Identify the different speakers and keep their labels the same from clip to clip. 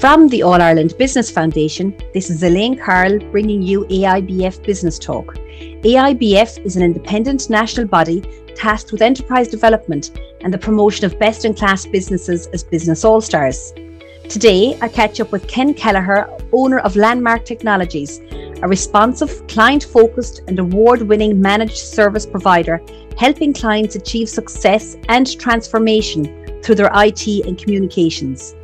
Speaker 1: From the All Ireland Business Foundation, this is Elaine Carl bringing you AIBF Business Talk. AIBF is an independent national body tasked with enterprise development and the promotion of best in class businesses as business all stars. Today, I catch up with Ken Kelleher, owner of Landmark Technologies, a responsive, client focused, and award winning managed service provider helping clients achieve success and transformation through their IT and communications.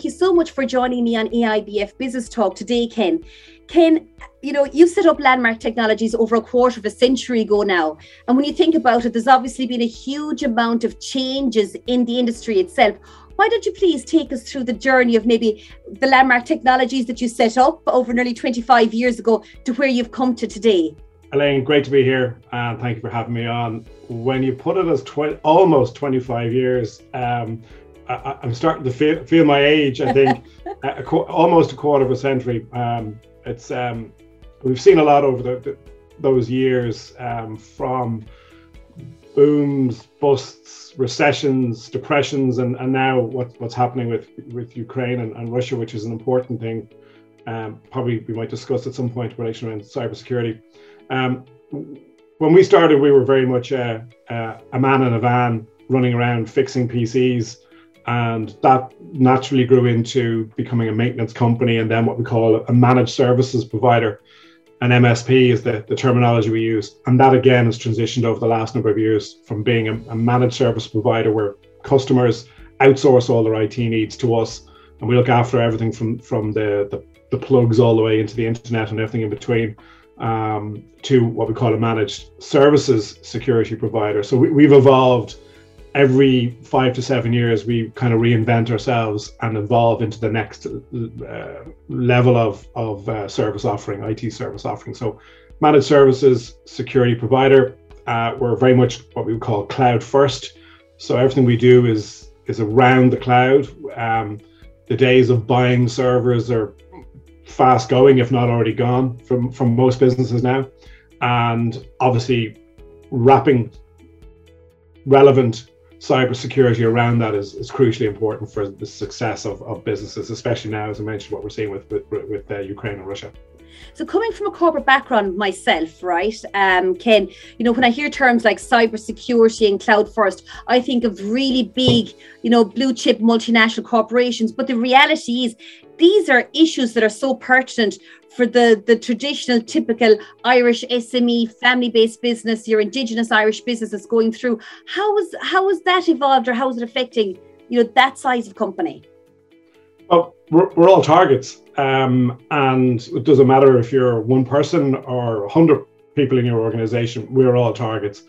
Speaker 1: Thank you so much for joining me on AIBF Business Talk today, Ken. Ken, you know, you set up Landmark Technologies over a quarter of a century ago now. And when you think about it, there's obviously been a huge amount of changes in the industry itself. Why don't you please take us through the journey of maybe the Landmark Technologies that you set up over nearly 25 years ago to where you've come to today?
Speaker 2: Elaine, great to be here, and thank you for having me on. When you put it as tw- almost 25 years, um, I, am starting to feel, feel my age. I think a, a, almost a quarter of a century. Um, it's um, we've seen a lot over the, the, those years um, from booms, busts, recessions, depressions, and, and now what, what's happening with, with Ukraine and, and Russia, which is an important thing. Um, probably we might discuss at some point in relation around cybersecurity. Um, when we started, we were very much a, a, a man in a van running around fixing PCs and that naturally grew into becoming a maintenance company and then what we call a managed services provider. An msp is the, the terminology we use. And that again has transitioned over the last number of years from being a, a managed service provider where customers outsource all their it needs to us. And we look after everything from from the, the, the plugs all the way into the internet and everything in between um, to what we call a managed services security provider. So we, we've evolved every five to seven years we kind of reinvent ourselves and evolve into the next uh, level of, of uh, service offering it service offering. So managed services security provider uh, we're very much what we would call cloud first. So everything we do is is around the cloud. Um, the days of buying servers are fast going if not already gone from from most businesses now. And obviously wrapping relevant cybersecurity around that is, is crucially important for the success of, of businesses, especially now, as I mentioned, what we're seeing with with, with uh, Ukraine and Russia.
Speaker 1: So, coming from a corporate background myself, right, um, Ken, you know, when I hear terms like cybersecurity and cloud first, I think of really big, you know, blue chip multinational corporations. But the reality is, these are issues that are so pertinent for the, the traditional, typical Irish SME family based business, your Indigenous Irish business is going through. How is, how has that evolved or how is it affecting you know, that size of company?
Speaker 2: Well, we're, we're all targets. Um, and it doesn't matter if you're one person or 100 people in your organization, we're all targets.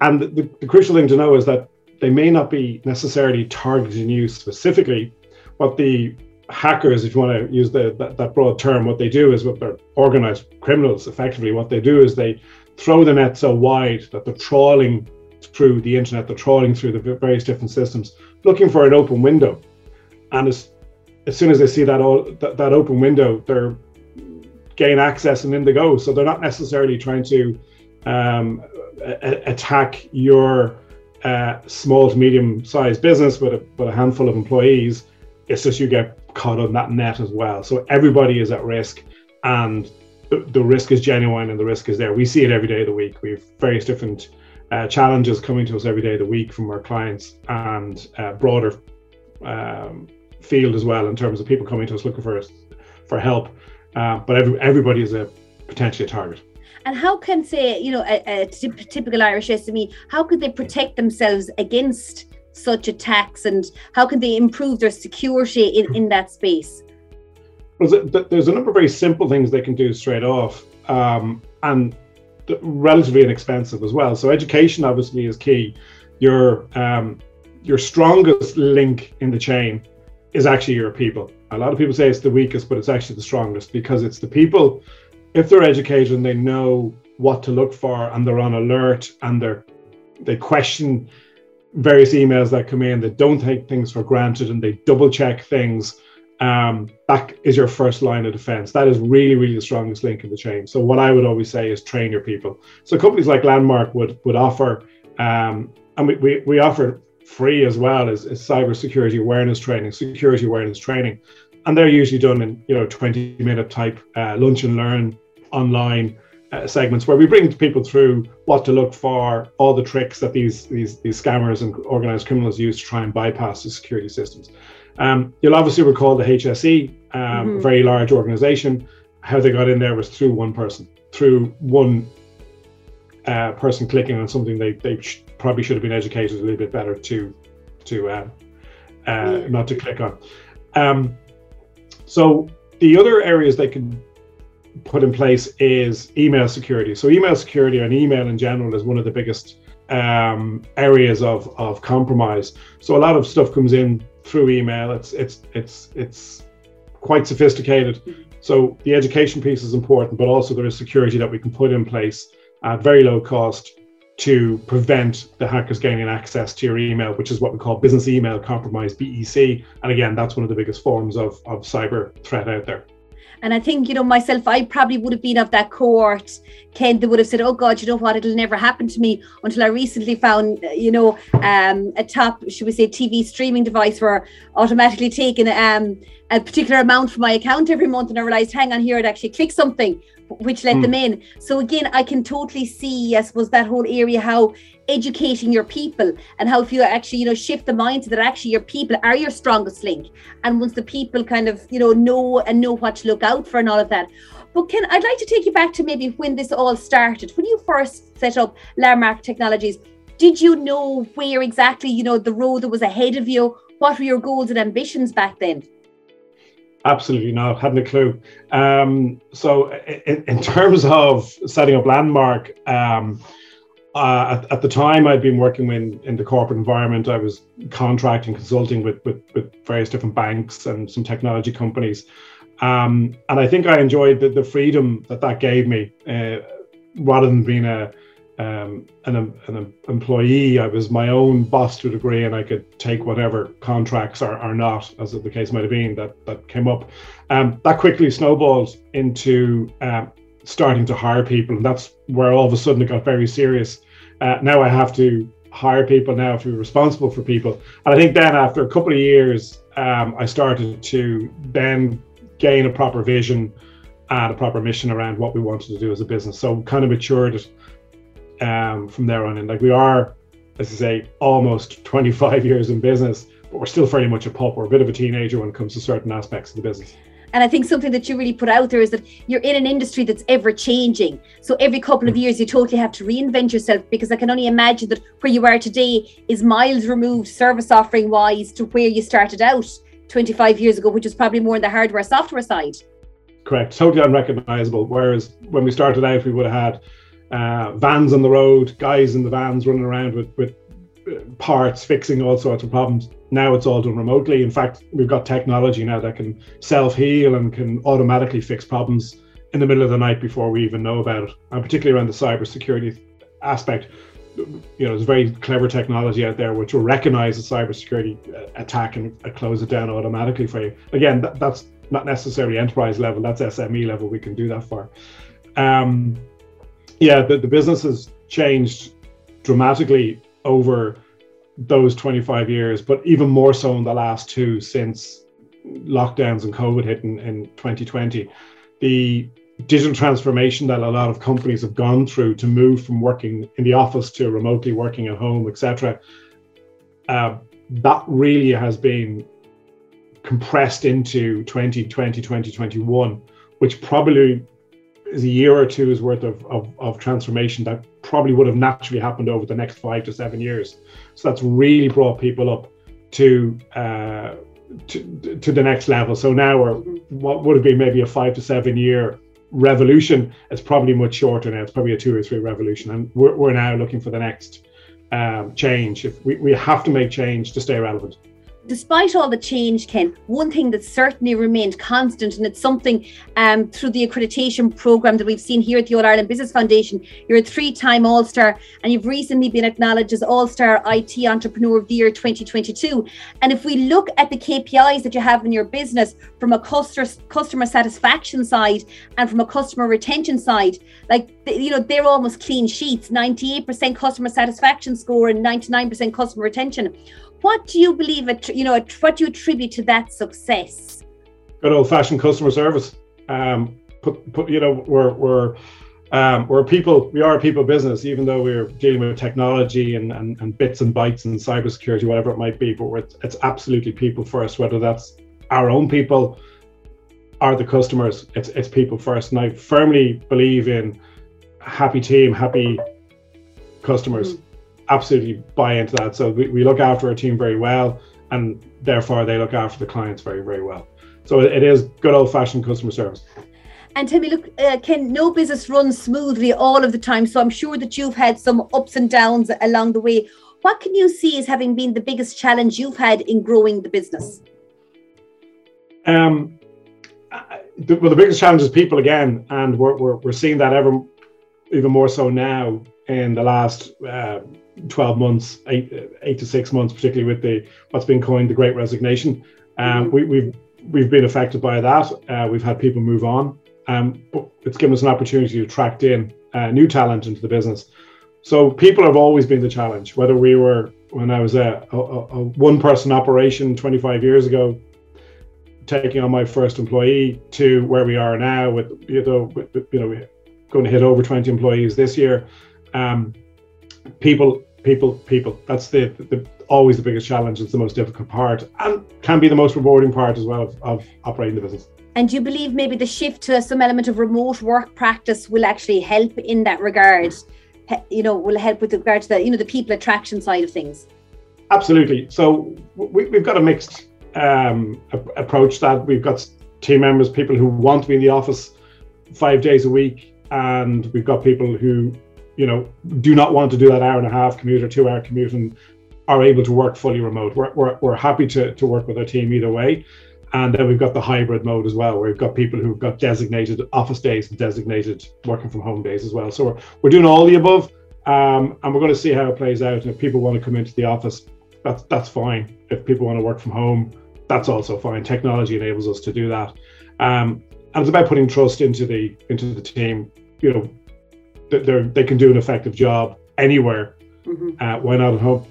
Speaker 2: And the, the crucial thing to know is that they may not be necessarily targeting you specifically, but the hackers, if you want to use the, that, that broad term, what they do is what they're organized criminals. Effectively, what they do is they throw the net so wide that they're trawling through the internet, they're trawling through the various different systems, looking for an open window. And as, as soon as they see that, all, that, that open window, they're gain access and in they go. So they're not necessarily trying to um, a- attack your uh, small to medium sized business with a, with a handful of employees. It's just you get caught on that net as well. So everybody is at risk, and the, the risk is genuine and the risk is there. We see it every day of the week. We have various different uh, challenges coming to us every day of the week from our clients and uh, broader um, field as well in terms of people coming to us looking for for help. Uh, but every, everybody is a potentially a target.
Speaker 1: And how can say you know a, a typical Irish SME? How could they protect themselves against such attacks and how can they improve their security in, in that space?
Speaker 2: Well, there's a number of very simple things they can do straight off um, and relatively inexpensive as well. So education obviously is key. Your um, your strongest link in the chain is actually your people. A lot of people say it's the weakest, but it's actually the strongest because it's the people. If they're educated and they know what to look for and they're on alert and they're they question various emails that come in that don't take things for granted and they double check things um, that is your first line of defense. That is really, really the strongest link in the chain. So what I would always say is train your people. So companies like Landmark would would offer Um, and we, we, we offer free as well as, as cybersecurity awareness training, security awareness training. And they're usually done in, you know, 20 minute type uh, lunch and learn online uh, segments where we bring people through what to look for, all the tricks that these, these, these scammers and organized criminals use to try and bypass the security systems. Um, you'll obviously recall the HSE, um, mm-hmm. a very large organization. How they got in there was through one person, through one uh, person clicking on something they, they sh- probably should have been educated a little bit better to to uh, uh, yeah. not to click on. Um, so the other areas they can put in place is email security. So email security and email in general is one of the biggest um, areas of, of compromise. So a lot of stuff comes in through email. It's it's it's it's quite sophisticated. Mm-hmm. So the education piece is important, but also there is security that we can put in place at very low cost to prevent the hackers gaining access to your email, which is what we call business email compromise (BEC). And again, that's one of the biggest forms of, of cyber threat out there.
Speaker 1: And I think, you know, myself, I probably would have been of that cohort, Ken, that would have said, oh God, you know what, it'll never happen to me until I recently found, you know, um, a top, should we say, TV streaming device where automatically taking um, a particular amount from my account every month. And I realized, hang on here, it actually clicked something which let mm. them in. So again, I can totally see, I suppose, that whole area how educating your people and how if you actually, you know, shift the mindset that actually your people are your strongest link. And once the people kind of, you know, know and know what to look out for and all of that. But Ken, I'd like to take you back to maybe when this all started. When you first set up Landmark Technologies, did you know where exactly, you know, the road that was ahead of you? What were your goals and ambitions back then?
Speaker 2: Absolutely not. Hadn't a clue. Um, so, in, in, terms of setting up Landmark, um, uh, at, at, the time I'd been working in, in the corporate environment. I was contracting, consulting with, with, with various different banks and some technology companies. Um, and I think I enjoyed the, the freedom that that gave me uh, rather than being a, um, an, an employee. I was my own boss to a degree, and I could take whatever contracts are, or not, as the case might have been, that that came up. Um, that quickly snowballed into um, starting to hire people, and that's where all of a sudden it got very serious. Uh, now I have to hire people. Now to be responsible for people, and I think then after a couple of years, um, I started to then gain a proper vision and a proper mission around what we wanted to do as a business. So kind of matured it um, from there on in. Like we are, as I say, almost 25 years in business, but we're still very much a pup. We're a bit of a teenager when it comes to certain aspects of the business.
Speaker 1: And I think something that you really put out there is that you're in an industry that's ever changing. So every couple of hmm. years, you totally have to reinvent yourself because I can only imagine that where you are today is miles removed, service offering wise, to where you started out 25 years ago, which is probably more on the hardware software side.
Speaker 2: Correct. Totally unrecognizable. Whereas when we started out, we would have had uh, vans on the road, guys in the vans running around with, with uh, parts, fixing all sorts of problems. Now it's all done remotely. In fact, we've got technology now that can self heal and can automatically fix problems in the middle of the night before we even know about it. And particularly around the cybersecurity aspect, you know, there's very clever technology out there which will recognize a cybersecurity uh, attack and close it down automatically for you. Again, that, that's not necessarily enterprise level, that's SME level. We can do that for. Um, yeah, the, the business has changed dramatically over those 25 years, but even more so in the last two since lockdowns and COVID hit in, in 2020. The digital transformation that a lot of companies have gone through to move from working in the office to remotely working at home, etc. Uh, that really has been compressed into 2020, 2021, which probably is a year or two's worth of, of, of, transformation that probably would have naturally happened over the next five to seven years. So that's really brought people up to uh, to, to the next level. So now we're what would have been maybe a five to seven year revolution. It's probably much shorter now. It's probably a two or three revolution, and we're, we're now looking for the next um, change. If we, we have to make change to stay relevant,
Speaker 1: despite all the change, Ken, one thing that certainly remained constant, and it's something um, through the accreditation program that we've seen here at the All Ireland Business Foundation. You're a three time All Star, and you've recently been acknowledged as All Star IT Entrepreneur of the Year 2022. And if we look at the KPIs that you have in your business from a customer, customer satisfaction side and from a customer retention side, like, you know, they're almost clean sheets 98% customer satisfaction score and 99% customer retention what do you believe it you know what do you attribute to that success?
Speaker 2: Good old-fashioned customer service. Um put, put you know we're we're um, we're people we are a people business even though we're dealing with technology and, and, and bits and bytes and cybersecurity whatever it might be but it's, it's absolutely people first whether that's our own people are the customers it's, it's people first. And i firmly believe in happy team happy customers. Mm absolutely buy into that. So we, we look after our team very well, and therefore they look after the clients very, very well. So it is good old fashioned customer service.
Speaker 1: And tell me, look, uh, Ken, no business runs smoothly all of the time. So I'm sure that you've had some ups and downs along the way. What can you see as having been the biggest challenge you've had in growing the business?
Speaker 2: Um, the, well, the biggest challenge is people again, and we're, we're, we're seeing that ever even more so now in the last uh, 12 months, eight, eight to six months, particularly with the what's been coined the Great Resignation. Um, we, we've we've been affected by that. Uh, we've had people move on, um, but it's given us an opportunity to attract in uh, new talent into the business. So people have always been the challenge. Whether we were when I was a, a, a one-person operation 25 years ago, taking on my first employee, to where we are now with you know with, you know going to hit over 20 employees this year. Um, people, people, people. That's the, the always the biggest challenge. It's the most difficult part, and can be the most rewarding part as well of, of operating the business.
Speaker 1: And do you believe maybe the shift to some element of remote work practice will actually help in that regard? You know, will help with regard to the you know the people attraction side of things.
Speaker 2: Absolutely. So we, have got a mixed um, approach. That we've got team members, people who want to be in the office five days a week, and we've got people who you know, do not want to do that hour and a half commute or two hour commute and are able to work fully remote. We're, we're, we're happy to, to work with our team either way. And then we've got the hybrid mode as well, where we've got people who've got designated office days and designated working from home days as well. So we're, we're doing all the above. Um, and we're going to see how it plays out. And if people want to come into the office, that's that's fine. If people want to work from home, that's also fine. Technology enables us to do that. Um, and it's about putting trust into the into the team. You know, they they can do an effective job anywhere. Mm-hmm. Uh, why not at home?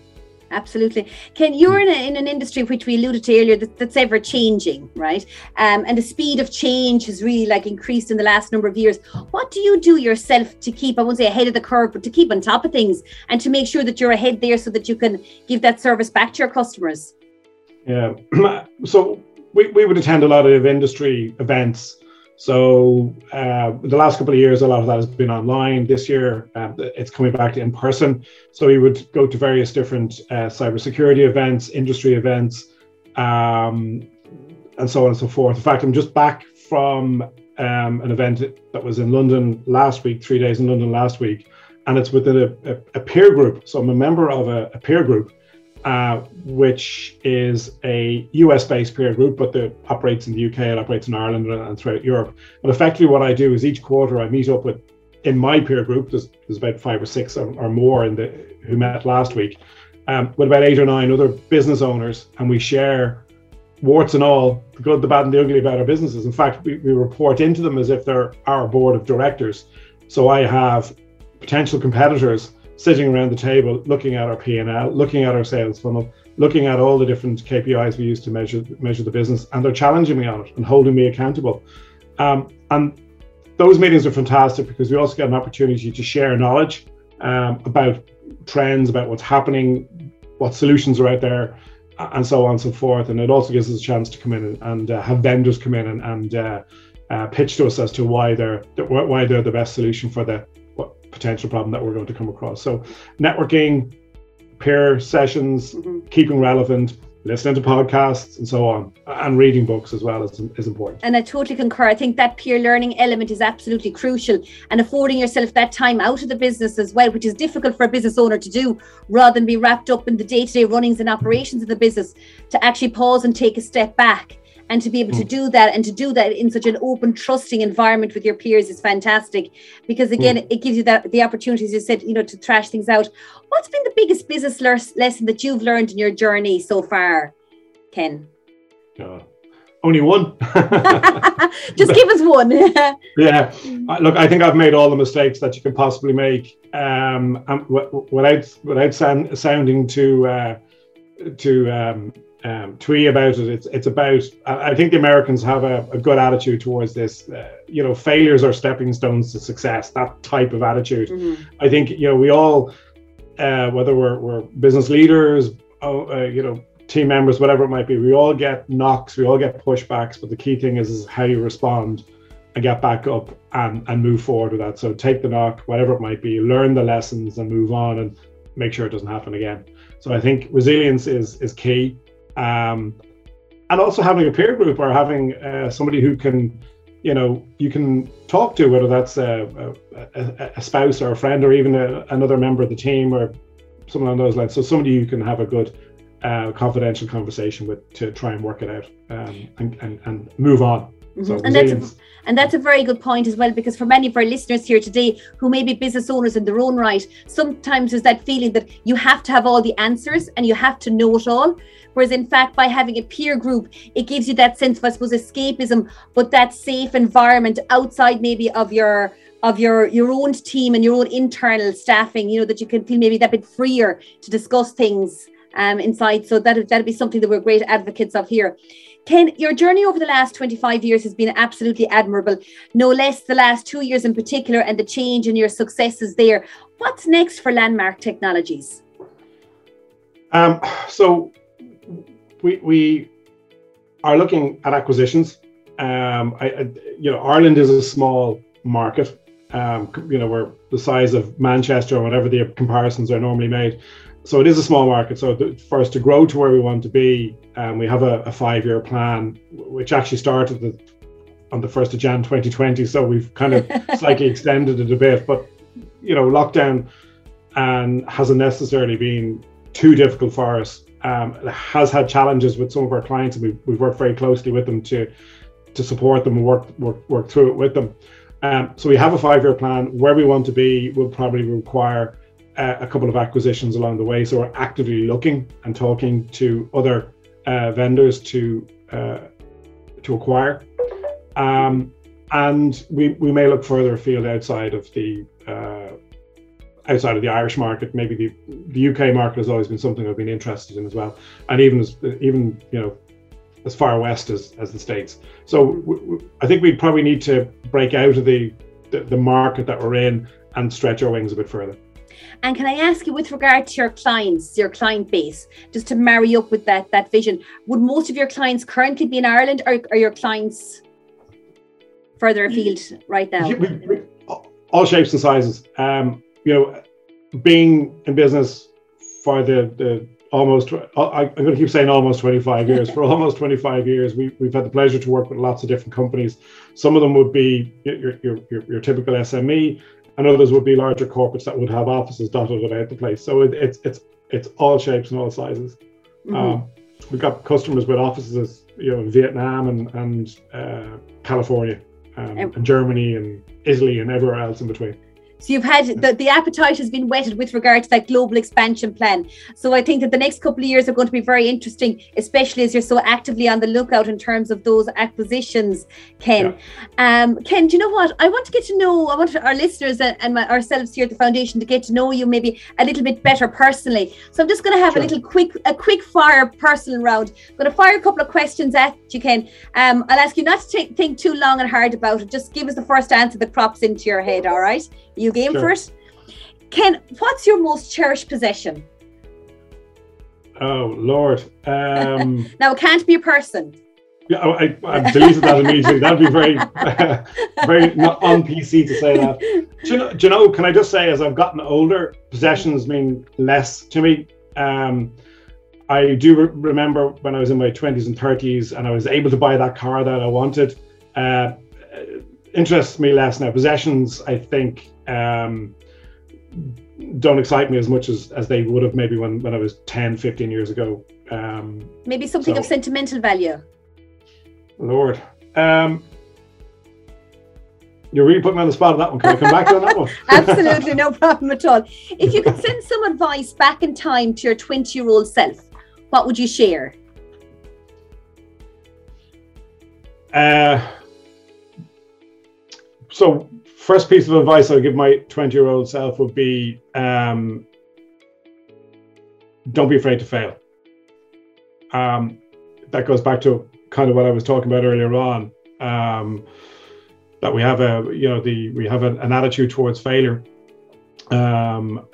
Speaker 1: Absolutely. Ken, you're in, a, in an industry which we alluded to earlier that, that's ever changing, right? Um, and the speed of change has really like increased in the last number of years. What do you do yourself to keep, I won't say ahead of the curve, but to keep on top of things and to make sure that you're ahead there so that you can give that service back to your customers?
Speaker 2: Yeah. So we, we would attend a lot of industry events so uh, the last couple of years, a lot of that has been online. This year, uh, it's coming back to in person. So we would go to various different uh, cybersecurity events, industry events, um, and so on and so forth. In fact, I'm just back from um, an event that was in London last week, three days in London last week, and it's within a, a, a peer group. So I'm a member of a, a peer group uh, which is a US based peer group, but that operates in the UK, it operates in Ireland and throughout Europe. But effectively, what I do is each quarter I meet up with, in my peer group, there's, there's about five or six or, or more in the who met last week, um, with about eight or nine other business owners, and we share warts and all, the good, the bad, and the ugly about our businesses. In fact, we, we report into them as if they're our board of directors. So I have potential competitors sitting around the table looking at our P&L, looking at our sales funnel, looking at all the different KPIs we use to measure measure the business, and they're challenging me on it and holding me accountable. Um, and those meetings are fantastic because we also get an opportunity to share knowledge um, about trends, about what's happening, what solutions are out there, and so on and so forth. And it also gives us a chance to come in and, and uh, have vendors come in and, and uh, uh, pitch to us as to why they're why they're the best solution for the potential problem that we're going to come across. So, networking, peer sessions, mm-hmm. keeping relevant, listening to podcasts and so on, and reading books as well is, is important.
Speaker 1: And I totally concur. I think that peer learning element is absolutely crucial and affording yourself that time out of the business as well, which is difficult for a business owner to do rather than be wrapped up in the day to day runnings and operations of the business, to actually pause and take a step back and to be able to mm. do that and to do that in such an open trusting environment with your peers is fantastic. Because again mm. it gives you that the opportunities you said you know to thrash things out. What's been the biggest business lesson that you've learned in your journey so far ken?
Speaker 2: Uh, only one.
Speaker 1: Just give us one.
Speaker 2: Yeah. Look i think i've made all the mistakes that you can possibly make um, without without sound, sounding too uh, too um, um, twee about it. It's it's about. I think the Americans have a, a good attitude towards this. Uh, you know, failures are stepping stones to success. That type of attitude. Mm-hmm. I think you know we all, uh, whether we're, we're business leaders, uh, uh, you know, team members, whatever it might be, we all get knocks, we all get pushbacks. But the key thing is, is how you respond and get back up and and move forward with that. So take the knock, whatever it might be, learn the lessons and move on and make sure it doesn't happen again. So I think resilience is is key um, and also having a peer group or having uh, somebody who can you know you can talk to whether that's a, a, a spouse or a friend or even a, another member of the team or someone on those lines. So somebody you can have a good uh, confidential conversation with to try and work it out um, and, and, and move on
Speaker 1: Mm-hmm. So and that's and that's a very good point as well, because for many of our listeners here today who may be business owners in their own right, sometimes there's that feeling that you have to have all the answers and you have to know it all. Whereas in fact, by having a peer group, it gives you that sense of, I suppose, escapism, but that safe environment outside maybe of your of your your own team and your own internal staffing, you know, that you can feel maybe that bit freer to discuss things um, inside. So that that'd be something that we're great advocates of here. Ken, your journey over the last 25 years has been absolutely admirable, no less the last two years in particular, and the change in your successes there. What's next for Landmark Technologies?
Speaker 2: Um, so, we, we are looking at acquisitions. Um, I, I, you know, Ireland is a small market. Um, you know, we're the size of Manchester or whatever the comparisons are normally made so it is a small market. So for us to grow to where we want to be, um, we have a, a five-year plan, which actually started the, on the first of Jan 2020. So we've kind of slightly extended it a bit, but you know, lockdown and hasn't necessarily been too difficult for us. Um, it has had challenges with some of our clients, and we've, we've worked very closely with them to to support them and work work work through it with them. Um, so we have a five-year plan. Where we want to be will probably require uh, a couple of acquisitions along the way. So we're actively looking and talking to other uh, vendors to uh, to acquire, um, and we, we may look further afield outside of the uh, outside of the Irish market. Maybe the the UK market has always been something I've been interested in as well, and even as, even you know as far west as, as the states. So w- w- I think we probably need to break out of the, the the market that we're in and stretch our wings a bit further.
Speaker 1: And can I ask you, with regard to your clients, your client base, just to marry up with that that vision, would most of your clients currently be in Ireland, or are your clients further afield right now?
Speaker 2: All shapes and sizes. Um, you know, being in business for the the almost I, am going to keep saying almost 25 years for almost 25 years we, we've had the pleasure to work with lots of different companies some of them would be your, your, your, your typical sme and others would be larger corporates that would have offices dotted about the place. So it, it's it's it's all shapes and all sizes. Mm-hmm. Um, we've got customers with offices, you know, in Vietnam and and uh, California, um, and Germany and Italy and everywhere else in between.
Speaker 1: So you've had the, the appetite has been whetted with regard to that global expansion plan. So I think that the next couple of years are going to be very interesting, especially as you're so actively on the lookout in terms of those acquisitions, Ken. Yeah. Um, Ken, do you know what? I want to get to know, I want our listeners and, and my, ourselves here at the foundation to get to know you maybe a little bit better personally. So I'm just going to have sure. a little quick, a quick fire personal round. I'm going to fire a couple of questions at you, Ken. Um, I'll ask you not to take, think too long and hard about it. Just give us the first answer that crops into your head, all right? You game sure. for it? Ken, what's your most cherished possession?
Speaker 2: Oh Lord! Um,
Speaker 1: now it can't be a person.
Speaker 2: Yeah, I, I deleted that immediately. That'd be very, very not on PC to say that. Do you, know, do you know? Can I just say, as I've gotten older, possessions mean less to me. Um, I do re- remember when I was in my 20s and 30s and I was able to buy that car that I wanted. Uh, interests me less now. Possessions, I think, um, don't excite me as much as, as they would have maybe when, when I was 10, 15 years ago. Um,
Speaker 1: maybe something so, of sentimental value.
Speaker 2: Lord. Um, you're really putting me on the spot on that one. Can I come back to that one?
Speaker 1: Absolutely, no problem at all. If you could send some advice back in time to your 20 year old self, what would you share?
Speaker 2: Uh, so, first piece of advice I would give my 20 year old self would be um, don't be afraid to fail. Um, that goes back to kind of what I was talking about earlier on. Um, that we have a you know the we have a, an attitude towards failure um,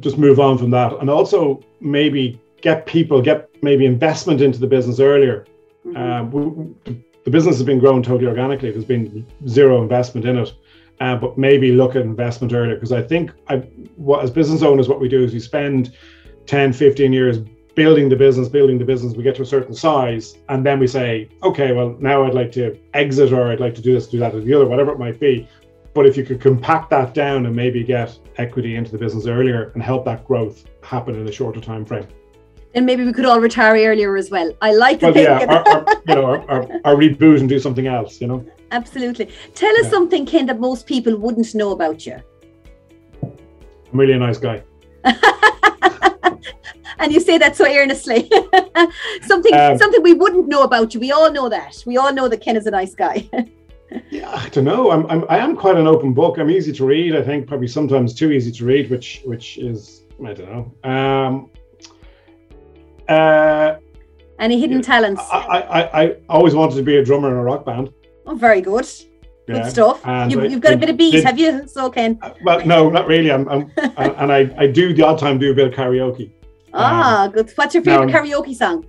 Speaker 2: just move on from that and also maybe get people get maybe investment into the business earlier mm-hmm. um, we, the business has been growing totally organically there's been zero investment in it uh, but maybe look at investment earlier because i think I, what as business owners what we do is we spend 10 15 years building the business, building the business, we get to a certain size, and then we say, okay, well, now I'd like to exit or I'd like to do this, do that, or the other, whatever it might be. But if you could compact that down and maybe get equity into the business earlier and help that growth happen in a shorter time frame.
Speaker 1: And maybe we could all retire earlier as well. I like the well,
Speaker 2: yeah, you know, our, reboot and do something else, you know.
Speaker 1: Absolutely. Tell us yeah. something, Ken, that most people wouldn't know about you.
Speaker 2: I'm really a nice guy.
Speaker 1: and you say that so earnestly. something um, something we wouldn't know about you. We all know that. We all know that Ken is a nice guy.
Speaker 2: yeah, I don't know. I'm, I'm I am quite an open book. I'm easy to read. I think probably sometimes too easy to read, which which is I don't know. Um,
Speaker 1: uh, Any hidden talents?
Speaker 2: I, I, I always wanted to be a drummer in a rock band.
Speaker 1: Oh, very good. Good yeah. stuff. You, have got a bit of beat, did, have you? So Ken.
Speaker 2: Uh, well, no, not really. I'm, I'm and I, I do the odd time do a bit of karaoke.
Speaker 1: Ah, um, good. What's your favorite now, karaoke song?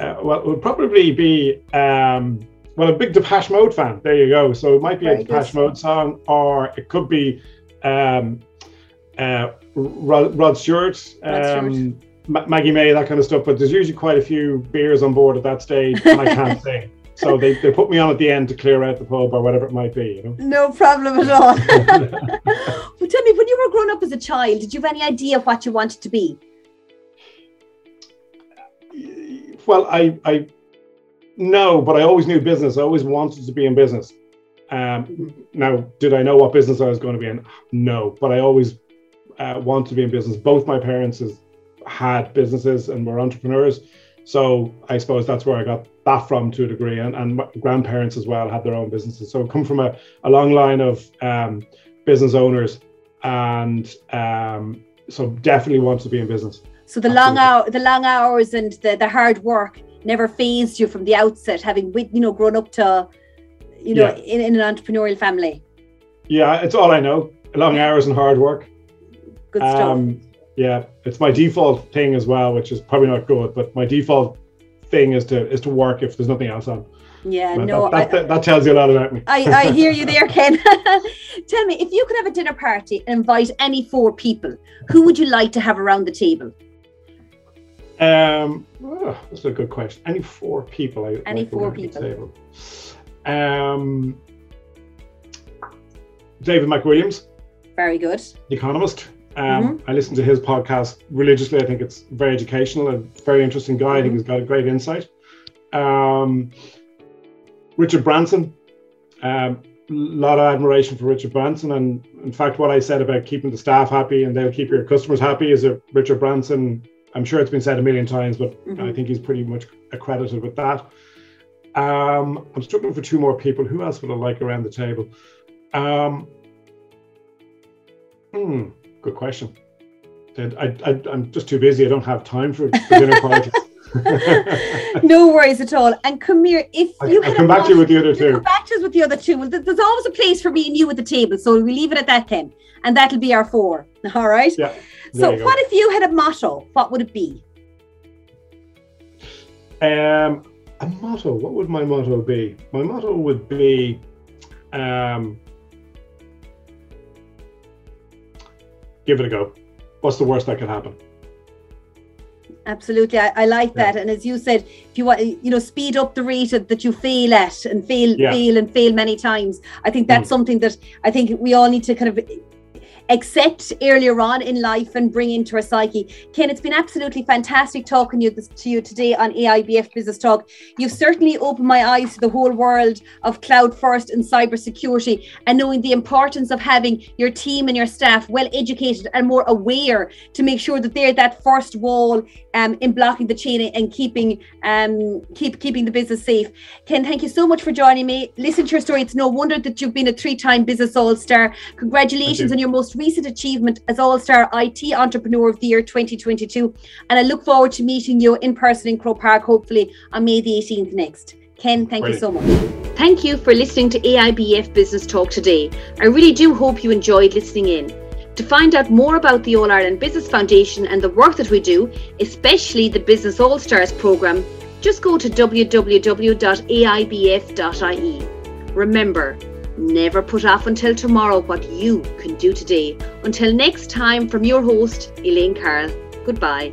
Speaker 2: Uh, well, it would probably be um, well, a big Depeche Mode fan. There you go. So it might be Very a Depeche good. Mode song, or it could be um, uh, Rod, Rod, Stewart, Rod Maggie May, that kind of stuff. But there's usually quite a few beers on board at that stage, and I can't sing. So they, they put me on at the end to clear out the pub or whatever it might be, you know.
Speaker 1: No problem at all. well, tell me, when you were growing up as a child, did you have any idea what you wanted to be?
Speaker 2: Well, I, I no, but I always knew business. I always wanted to be in business. Um, now, did I know what business I was going to be in? No, but I always uh, wanted to be in business. Both my parents had businesses and were entrepreneurs, so I suppose that's where I got that from to a degree. And, and my grandparents as well had their own businesses, so I come from a, a long line of um, business owners, and um, so definitely wanted to be in business.
Speaker 1: So the Absolutely. long hour, the long hours and the, the hard work never fazed you from the outset, having you know grown up to, you know, yeah. in, in an entrepreneurial family.
Speaker 2: Yeah, it's all I know. Long hours and hard work.
Speaker 1: Good stuff. Um,
Speaker 2: yeah, it's my default thing as well, which is probably not good, but my default thing is to is to work if there's nothing else on.
Speaker 1: Yeah, no,
Speaker 2: that, that, I, that, tells you a lot about me.
Speaker 1: I, I hear you there, Ken. Tell me, if you could have a dinner party and invite any four people, who would you like to have around the table?
Speaker 2: Um, oh, that's a good question. Any four people? I,
Speaker 1: Any four people.
Speaker 2: Um, David McWilliams.
Speaker 1: Very good.
Speaker 2: Economist. Um, mm-hmm. I listen to his podcast religiously. I think it's very educational and very interesting guy. I think mm-hmm. he's got a great insight. Um, Richard Branson. Um, a lot of admiration for Richard Branson, and in fact, what I said about keeping the staff happy and they'll keep your customers happy is that Richard Branson I'm sure it's been said a million times, but mm-hmm. I think he's pretty much accredited with that. Um, I'm struggling for two more people. Who else would I like around the table? Um, hmm, good question. I, I'm just too busy. I don't have time for, dinner parties.
Speaker 1: no worries at all. And come here, if you
Speaker 2: I, come back to you with the other two.
Speaker 1: Come back to us with the other two. Well, there's always a place for me and you at the table, so we leave it at that, Ken, and that'll be our four. All right.
Speaker 2: Yeah.
Speaker 1: So, what if you had a motto? What would it be?
Speaker 2: Um, a motto. What would my motto be? My motto would be, um, give it a go. What's the worst that could happen?
Speaker 1: Absolutely, I, I like yeah. that. And as you said, if you want, you know, speed up the rate that you fail at and fail, yeah. fail and fail many times. I think that's mm. something that I think we all need to kind of accept earlier on in life and bring into our psyche. Ken, it's been absolutely fantastic talking to you, to you today on AIBF Business Talk. You've certainly opened my eyes to the whole world of cloud first and cybersecurity and knowing the importance of having your team and your staff well educated and more aware to make sure that they're that first wall um, in blocking the chain and keeping um, keep keeping the business safe. Ken, thank you so much for joining me. Listen to your story. It's no wonder that you've been a three-time business all-star. Congratulations on your most recent achievement as All Star IT Entrepreneur of the Year 2022. And I look forward to meeting you in person in Croke Park, hopefully on May the 18th next. Ken, thank Brilliant. you so much. Thank you for listening to AIBF Business Talk today. I really do hope you enjoyed listening in. To find out more about the All Ireland Business Foundation and the work that we do, especially the Business All Stars programme, just go to www.aibf.ie. Remember, Never put off until tomorrow what you can do today. Until next time, from your host, Elaine Carl. Goodbye.